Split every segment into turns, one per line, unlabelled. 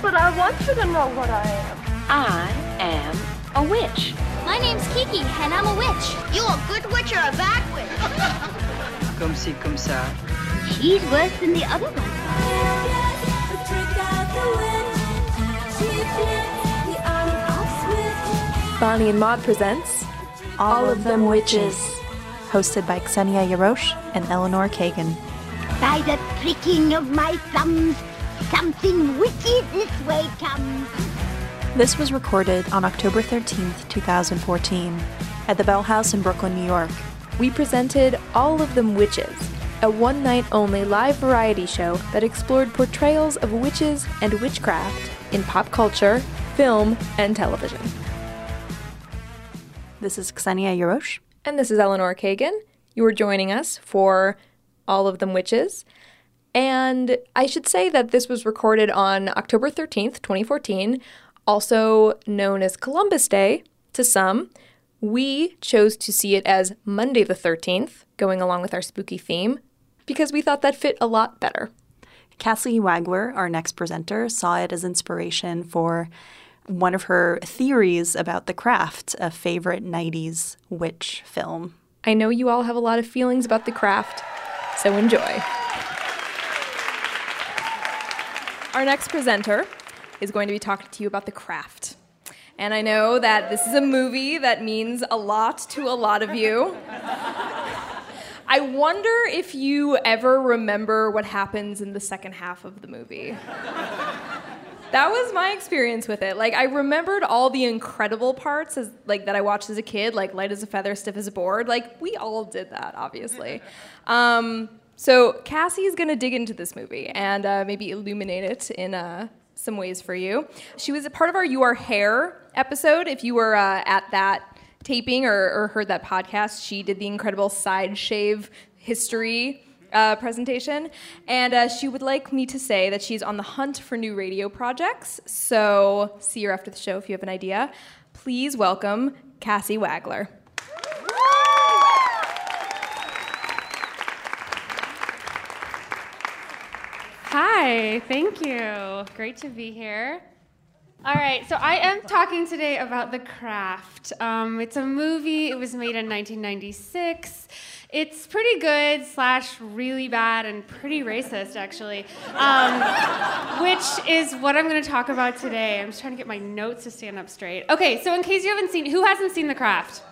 But I want you to know what I am.
I am a witch.
My name's Kiki, and I'm a witch.
You a good witch or a bad witch?
Comme si, comme ça.
She's worse than the other one.
Bonnie and Maud presents All, of Them Witches, hosted by Ksenia Yarosh and Eleanor Kagan.
By the pricking of my thumbs, something wicked this way comes.
This was recorded on October 13th, 2014, at the Bell House in Brooklyn, New York. We presented All of Them Witches, a one night only live variety show that explored portrayals of witches and witchcraft in pop culture, film, and television. This is Ksenia Yarosh.
And this is Eleanor Kagan. You are joining us for All of Them Witches. And I should say that this was recorded on October 13th, 2014, also known as Columbus Day to some. We chose to see it as Monday the 13th, going along with our spooky theme, because we thought that fit a lot better.
Cassie Wagler, our next presenter, saw it as inspiration for one of her theories about The Craft, a favorite 90s witch film.
I know you all have a lot of feelings about the craft, so enjoy. Our next presenter is going to be talking to you about the craft. And I know that this is a movie that means a lot to a lot of you. I wonder if you ever remember what happens in the second half of the movie. that was my experience with it. Like I remembered all the incredible parts as like that I watched as a kid, like light as a feather, stiff as a board. Like we all did that, obviously. Um, so Cassie is gonna dig into this movie and uh, maybe illuminate it in uh, some ways for you. She was a part of our "You Are Hair" episode. If you were uh, at that taping or, or heard that podcast, she did the incredible side shave history uh, presentation. And uh, she would like me to say that she's on the hunt for new radio projects. So see her after the show if you have an idea. Please welcome Cassie Wagler.
Hi, thank you. Great to be here. All right, so I am talking today about The Craft. Um, it's a movie, it was made in 1996. It's pretty good, slash, really bad, and pretty racist, actually, um, which is what I'm going to talk about today. I'm just trying to get my notes to stand up straight. Okay, so in case you haven't seen, who hasn't seen The Craft?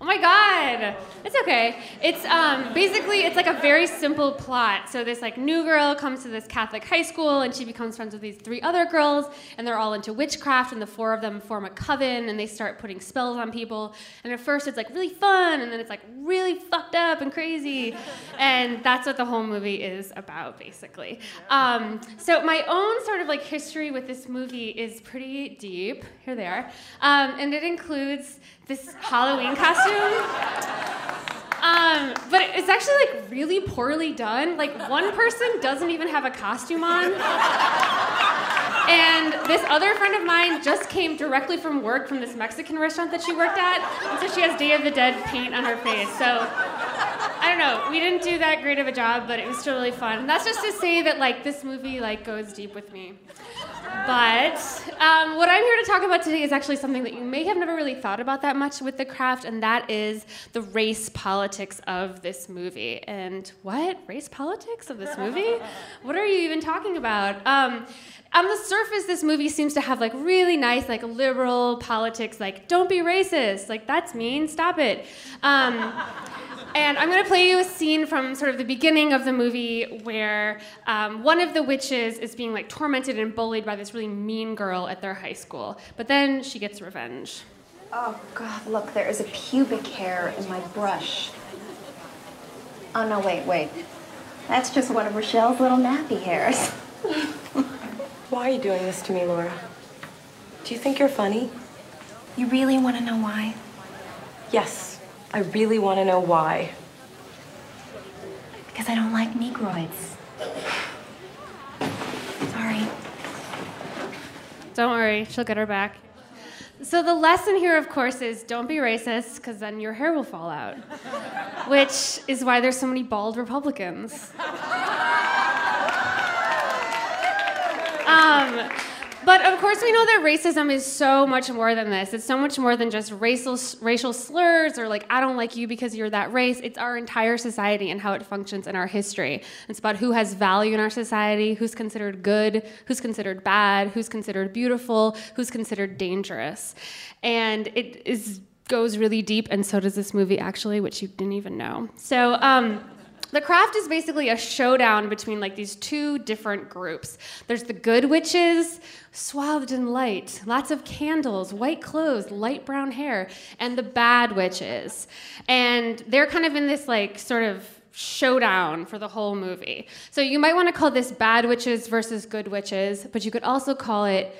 Oh my God, it's okay. It's um, basically it's like a very simple plot. So this like new girl comes to this Catholic high school and she becomes friends with these three other girls and they're all into witchcraft and the four of them form a coven and they start putting spells on people. And at first it's like really fun and then it's like really fucked up and crazy, and that's what the whole movie is about basically. Um, so my own sort of like history with this movie is pretty deep. Here they are, um, and it includes this Halloween costume. Um, but it's actually like really poorly done. Like one person doesn't even have a costume on. And this other friend of mine just came directly from work from this Mexican restaurant that she worked at. And so she has Day of the Dead paint on her face. So I don't know. We didn't do that great of a job, but it was still really fun. And that's just to say that like this movie like goes deep with me. But um, what I'm here to talk about today is actually something that you may have never really thought about that much with the craft, and that is the race politics of this movie. And what? Race politics of this movie? What are you even talking about? Um, on the surface, this movie seems to have like really nice, like liberal politics, like don't be racist, like that's mean, stop it. Um, and I'm going to play you a scene from sort of the beginning of the movie where um, one of the witches is being like tormented and bullied by this really mean girl at their high school. But then she gets revenge.
Oh, God, look, there is a pubic hair in my brush. Oh, no, wait, wait. That's just one of Rochelle's little nappy hairs.
Why are you doing this to me, Laura? Do you think you're funny?
You really want to know why?
Yes. I really want to know why.
Because I don't like Negroids. Sorry.
Don't worry, she'll get her back. So, the lesson here, of course, is don't be racist, because then your hair will fall out. Which is why there's so many bald Republicans. Um, Um, but of course, we know that racism is so much more than this. It's so much more than just racial, racial slurs or like, I don't like you because you're that race. It's our entire society and how it functions in our history. It's about who has value in our society, who's considered good, who's considered bad, who's considered beautiful, who's considered dangerous. And it is goes really deep, and so does this movie actually, which you didn't even know. So, um, the craft is basically a showdown between like these two different groups. There's the good witches, swathed in light, lots of candles, white clothes, light brown hair, and the bad witches. And they're kind of in this like sort of showdown for the whole movie. So you might want to call this bad witches versus good witches, but you could also call it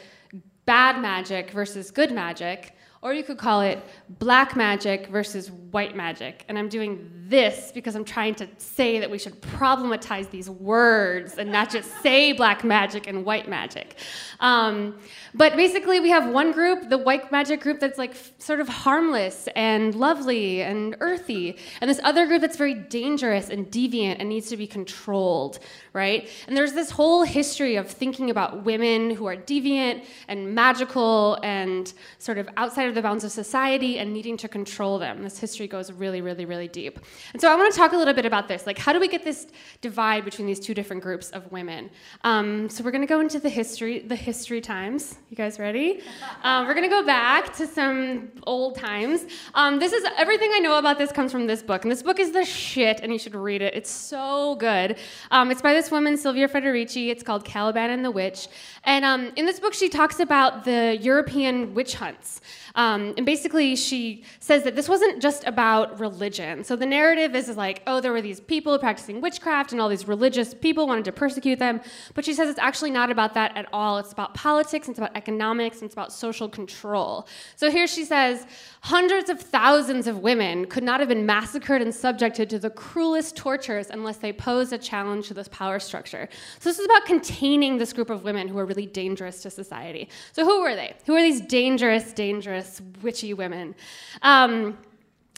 bad magic versus good magic or you could call it black magic versus white magic. And I'm doing this because I'm trying to say that we should problematize these words and not just say black magic and white magic. Um, but basically, we have one group, the white magic group, that's like f- sort of harmless and lovely and earthy, and this other group that's very dangerous and deviant and needs to be controlled, right? And there's this whole history of thinking about women who are deviant and magical and sort of outside the bounds of society and needing to control them. This history goes really, really, really deep. And so I want to talk a little bit about this. Like, how do we get this divide between these two different groups of women? Um, so we're going to go into the history, the history times. You guys ready? Um, we're going to go back to some old times. Um, this is everything I know about this comes from this book, and this book is the shit, and you should read it. It's so good. Um, it's by this woman, Silvia Federici. It's called Caliban and the Witch. And um, in this book, she talks about the European witch hunts. Um, and basically, she says that this wasn't just about religion. So the narrative is, is like, oh, there were these people practicing witchcraft, and all these religious people wanted to persecute them. But she says it's actually not about that at all. It's about politics, it's about economics, and it's about social control. So here she says hundreds of thousands of women could not have been massacred and subjected to the cruelest tortures unless they posed a challenge to this power structure. So this is about containing this group of women who are really dangerous to society. So who were they? Who are these dangerous, dangerous, witchy women? Um,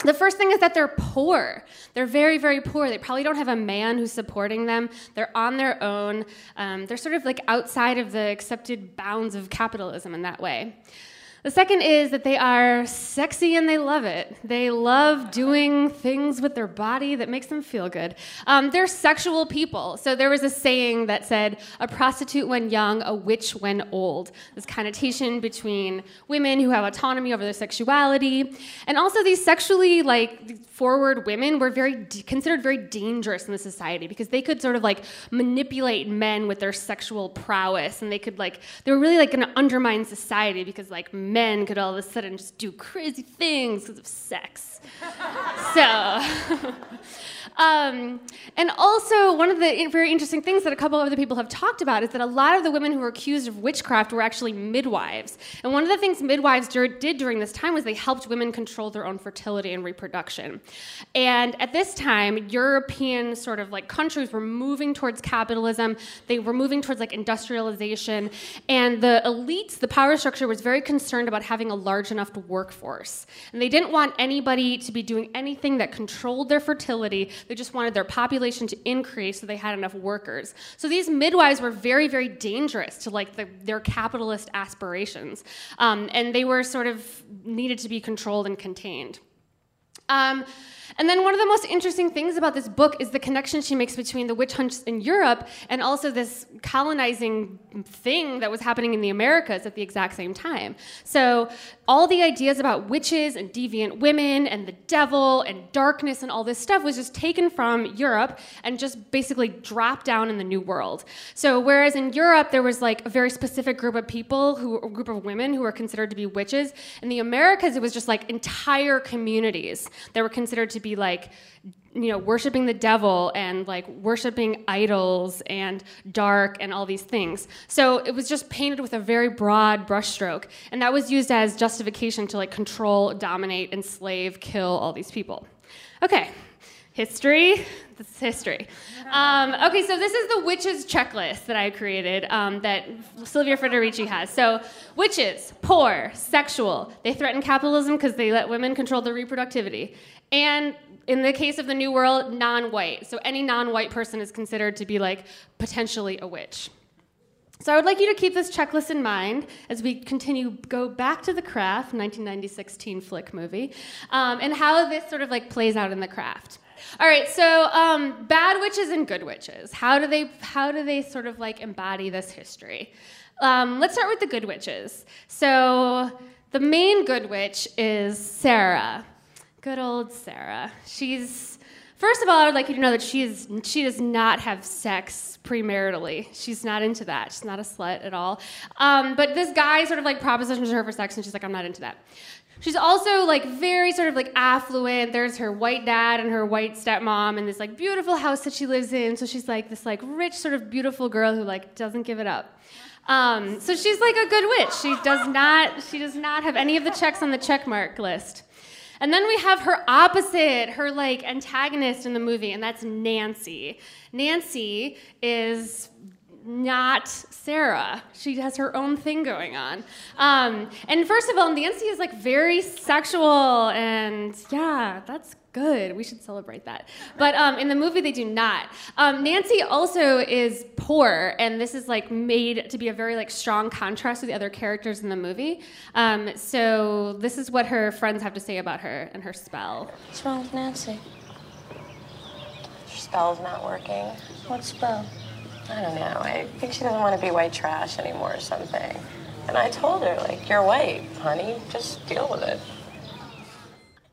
the first thing is that they're poor. They're very, very poor. They probably don't have a man who's supporting them. They're on their own. Um, they're sort of like outside of the accepted bounds of capitalism in that way. The second is that they are sexy and they love it. They love doing things with their body that makes them feel good. Um, they're sexual people. So there was a saying that said, a prostitute when young, a witch when old. This connotation between women who have autonomy over their sexuality. And also these sexually like forward women were very considered very dangerous in the society because they could sort of like manipulate men with their sexual prowess and they could like, they were really like gonna undermine society because like men could all of a sudden just do crazy things because of sex. so, um, and also, one of the very interesting things that a couple of other people have talked about is that a lot of the women who were accused of witchcraft were actually midwives. And one of the things midwives did during this time was they helped women control their own fertility and reproduction. And at this time, European sort of like countries were moving towards capitalism, they were moving towards like industrialization, and the elites, the power structure, was very concerned about having a large enough workforce. And they didn't want anybody to be doing anything that controlled their fertility they just wanted their population to increase so they had enough workers. So these midwives were very, very dangerous to like the, their capitalist aspirations. Um, and they were sort of needed to be controlled and contained. Um, and then one of the most interesting things about this book is the connection she makes between the witch hunts in Europe and also this colonizing thing that was happening in the Americas at the exact same time. So all the ideas about witches and deviant women and the devil and darkness and all this stuff was just taken from Europe and just basically dropped down in the New World. So whereas in Europe there was like a very specific group of people who a group of women who were considered to be witches, in the Americas it was just like entire communities that were considered to be like you know worshiping the devil and like worshiping idols and dark and all these things. So it was just painted with a very broad brushstroke and that was used as justification to like control dominate enslave kill all these people. Okay history. This is history. Um, okay so this is the witches checklist that i created um, that silvia federici has. So witches poor sexual. They threaten capitalism because they let women control their reproductivity and in the case of the New World, non white. So any non white person is considered to be like potentially a witch. So I would like you to keep this checklist in mind as we continue go back to the craft, 1996 teen flick movie, um, and how this sort of like plays out in the craft. All right, so um, bad witches and good witches. How do they how do they sort of like embody this history? Um, let's start with the good witches. So the main good witch is Sarah. Good old Sarah. She's first of all, I would like you to know that she is she does not have sex premaritally. She's not into that. She's not a slut at all. Um, but this guy sort of like propositions her for sex, and she's like, I'm not into that. She's also like very sort of like affluent. There's her white dad and her white stepmom and this like beautiful house that she lives in. So she's like this like rich sort of beautiful girl who like doesn't give it up. Um, so she's like a good witch. She does not she does not have any of the checks on the checkmark list. And then we have her opposite, her like antagonist in the movie, and that's Nancy. Nancy is not Sarah. She has her own thing going on. Um, and first of all, Nancy is like very sexual, and yeah, that's good. We should celebrate that. But um, in the movie, they do not. Um, Nancy also is poor, and this is like made to be a very like strong contrast to the other characters in the movie. Um, so this is what her friends have to say about her and her spell.
What's wrong with Nancy? Her spell's not working. What spell? I don't know. I think she doesn't want to be white trash anymore or something. And I told her, like, you're white, honey. Just deal with it.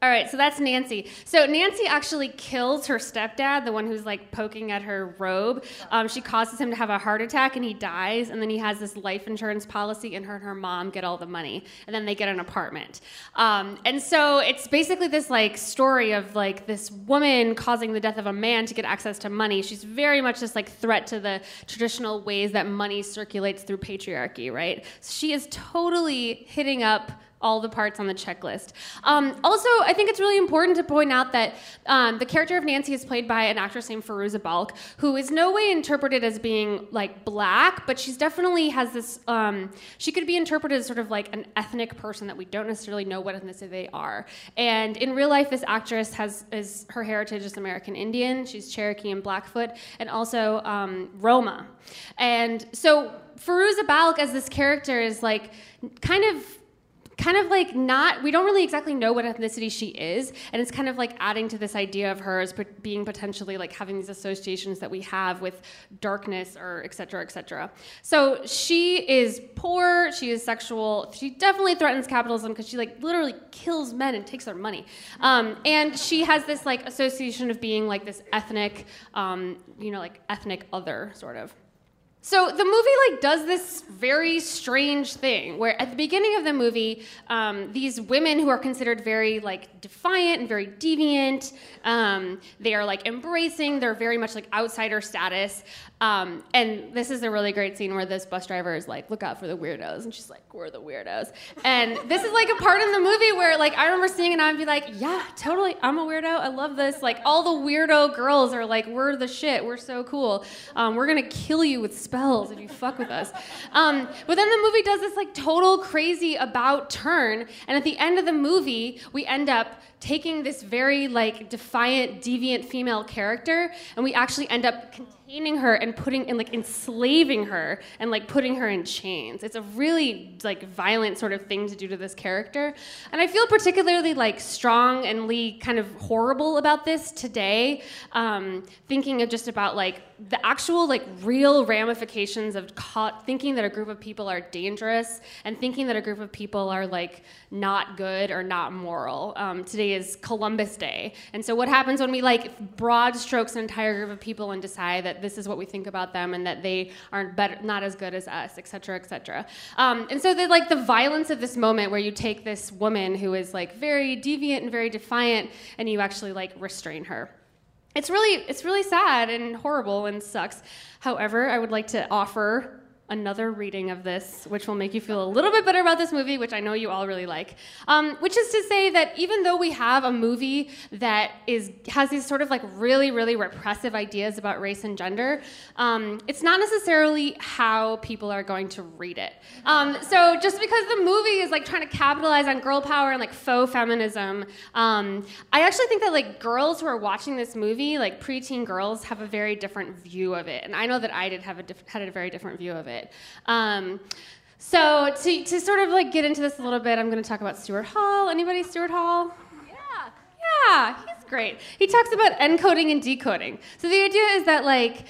All right, so that's Nancy. So Nancy actually kills her stepdad, the one who's like poking at her robe. Um, she causes him to have a heart attack, and he dies. And then he has this life insurance policy, and her and her mom get all the money, and then they get an apartment. Um, and so it's basically this like story of like this woman causing the death of a man to get access to money. She's very much this like threat to the traditional ways that money circulates through patriarchy, right? So she is totally hitting up all the parts on the checklist. Um, also, I think it's really important to point out that um, the character of Nancy is played by an actress named Fairuza Balk, who is no way interpreted as being like black, but she's definitely has this. Um, she could be interpreted as sort of like an ethnic person that we don't necessarily know what ethnicity they are. And in real life, this actress has is her heritage is American Indian. She's Cherokee and Blackfoot, and also um, Roma. And so Fairuza Balk as this character is like kind of kind of like not we don't really exactly know what ethnicity she is and it's kind of like adding to this idea of her as being potentially like having these associations that we have with darkness or et cetera et cetera. So she is poor she is sexual she definitely threatens capitalism because she like literally kills men and takes their money. Um, and she has this like association of being like this ethnic um, you know like ethnic other sort of so the movie like does this very strange thing where at the beginning of the movie, um, these women who are considered very like defiant and very deviant, um, they are like embracing. They're very much like outsider status. Um, and this is a really great scene where this bus driver is like, "Look out for the weirdos," and she's like, "We're the weirdos." And this is like a part in the movie where like I remember seeing it and I'd be like, "Yeah, totally, I'm a weirdo. I love this." Like all the weirdo girls are like, "We're the shit. We're so cool. Um, we're gonna kill you with." Spells if you fuck with us. Um, but then the movie does this like total crazy about turn, and at the end of the movie, we end up taking this very like defiant, deviant female character, and we actually end up containing her and putting and like enslaving her and like putting her in chains. It's a really like violent sort of thing to do to this character, and I feel particularly like strong and Lee kind of horrible about this today, um, thinking of just about like the actual like real ramifications of caught, thinking that a group of people are dangerous and thinking that a group of people are like not good or not moral. Um, today is Columbus Day, and so what happens when we like broad strokes an entire group of people and decide that this is what we think about them and that they aren't better, not as good as us, et cetera, et cetera. Um, and so the like the violence of this moment where you take this woman who is like very deviant and very defiant and you actually like restrain her it's really it's really sad and horrible and sucks. However, I would like to offer another reading of this, which will make you feel a little bit better about this movie, which I know you all really like. Um, which is to say that even though we have a movie that is has these sort of like really, really repressive ideas about race and gender, um, it's not necessarily how people are going to read it. Um, so just because the movie is like trying to capitalize on girl power and like faux feminism, um, I actually think that like girls who are watching this movie, like preteen girls, have a very different view of it, and I know that I did have a diff- had a very different view of it. It. Um, so to, to sort of like get into this a little bit, I'm going to talk about Stuart Hall. Anybody Stuart Hall? Yeah. Yeah, he's great. He talks about encoding and decoding. So the idea is that like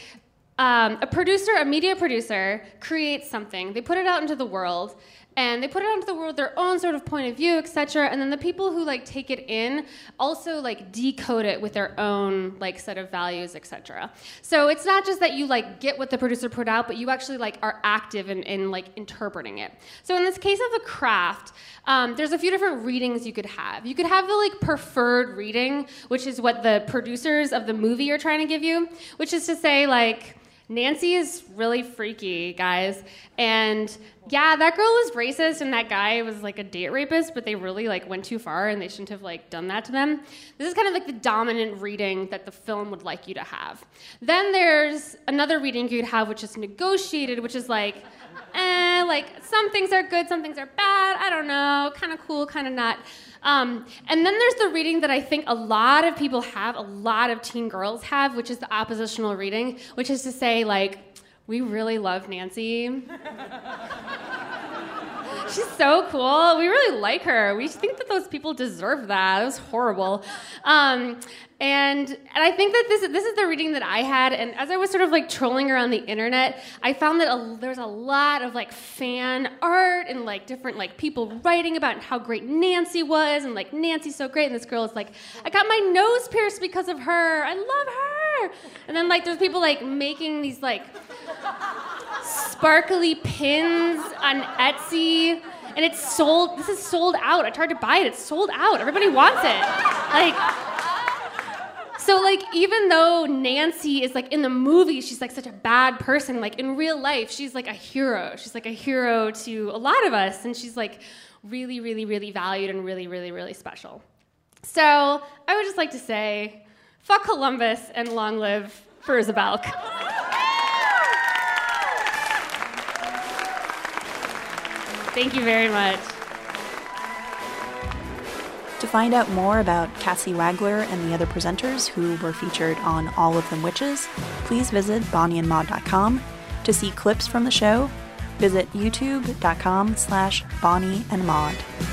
um, a producer, a media producer, creates something. They put it out into the world, and they put it onto the world their own sort of point of view etc and then the people who like take it in also like decode it with their own like set of values etc so it's not just that you like get what the producer put out but you actually like are active in, in like interpreting it. So in this case of the craft um, there's a few different readings you could have. You could have the like preferred reading which is what the producers of the movie are trying to give you which is to say like Nancy is really freaky, guys. And yeah, that girl was racist and that guy was like a date rapist, but they really like went too far and they shouldn't have like done that to them. This is kind of like the dominant reading that the film would like you to have. Then there's another reading you'd have which is negotiated, which is like eh, like some things are good, some things are bad. I don't know, kind of cool, kind of not. Um, and then there's the reading that I think a lot of people have, a lot of teen girls have, which is the oppositional reading, which is to say, like, we really love Nancy. She's so cool. We really like her. We think that those people deserve that. It was horrible. Um, and and I think that this this is the reading that I had. And as I was sort of like trolling around the internet, I found that a, there's a lot of like fan art and like different like people writing about how great Nancy was and like Nancy's so great. And this girl is like, I got my nose pierced because of her. I love her. And then like there's people like making these like sparkly pins on Etsy. And it's sold, this is sold out. I tried to buy it, it's sold out. Everybody wants it. Like, so like even though Nancy is like in the movie, she's like such a bad person, like in real life, she's like a hero. She's like a hero to a lot of us, and she's like really, really, really valued and really, really, really special. So I would just like to say, fuck Columbus and long live Fairuza Balk. Thank you very much.
To find out more about Cassie Wagler and the other presenters who were featured on All of Them Witches, please visit bonnieandmaud.com. To see clips from the show, visit youtube.com slash bonnieandmaud.